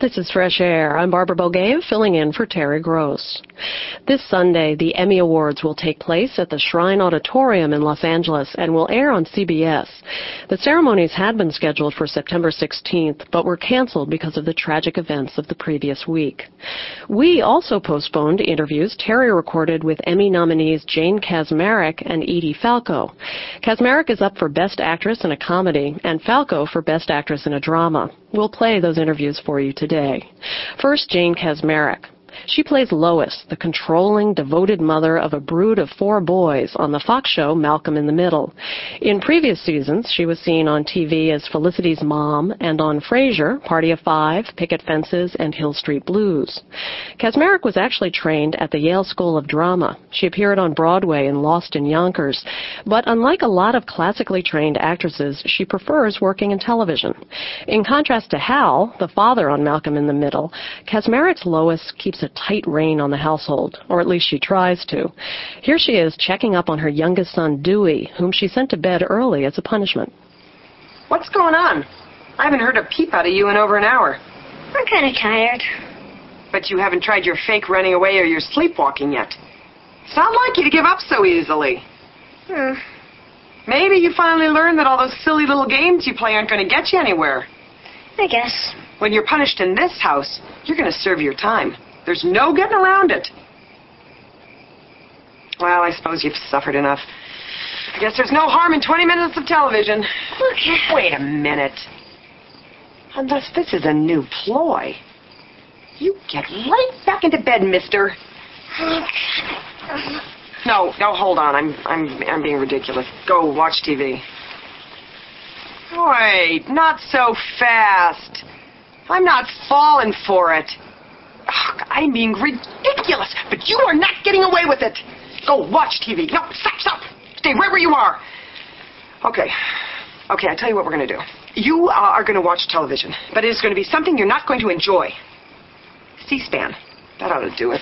This is Fresh Air. I'm Barbara Bogaev, filling in for Terry Gross. This Sunday, the Emmy Awards will take place at the Shrine Auditorium in Los Angeles and will air on CBS. The ceremonies had been scheduled for September 16th, but were canceled because of the tragic events of the previous week. We also postponed interviews Terry recorded with Emmy nominees Jane Kaczmarek and Edie Falco. Kaczmarek is up for Best Actress in a Comedy and Falco for Best Actress in a Drama. We'll play those interviews for you today. First, Jane Kaczmarek. She plays Lois, the controlling, devoted mother of a brood of four boys on the Fox show Malcolm in the Middle. In previous seasons, she was seen on TV as Felicity's mom and on Frasier, Party of Five, Picket Fences, and Hill Street Blues. Kaczmarek was actually trained at the Yale School of Drama. She appeared on Broadway in Lost in Yonkers. But unlike a lot of classically trained actresses, she prefers working in television. In contrast to Hal, the father on Malcolm in the Middle, Kaczmarek's Lois keeps a tight rein on the household, or at least she tries to. Here she is checking up on her youngest son, Dewey, whom she sent to bed early as a punishment. What's going on? I haven't heard a peep out of you in over an hour. I'm kind of tired. But you haven't tried your fake running away or your sleepwalking yet. It's not like you to give up so easily. Hmm. Maybe you finally learned that all those silly little games you play aren't going to get you anywhere. I guess. When you're punished in this house, you're going to serve your time. There's no getting around it. Well, I suppose you've suffered enough. I guess there's no harm in 20 minutes of television. Okay. Wait a minute. Unless this is a new ploy. You get right back into bed, mister. No, no, hold on. I'm I'm I'm being ridiculous. Go watch TV. Wait, not so fast. I'm not falling for it. I'm being ridiculous, but you are not getting away with it. Go watch TV. No, stop, stop. Stay right where you are. Okay. Okay, I tell you what we're going to do. You uh, are going to watch television, but it is going to be something you're not going to enjoy. C-SPAN. That ought to do it.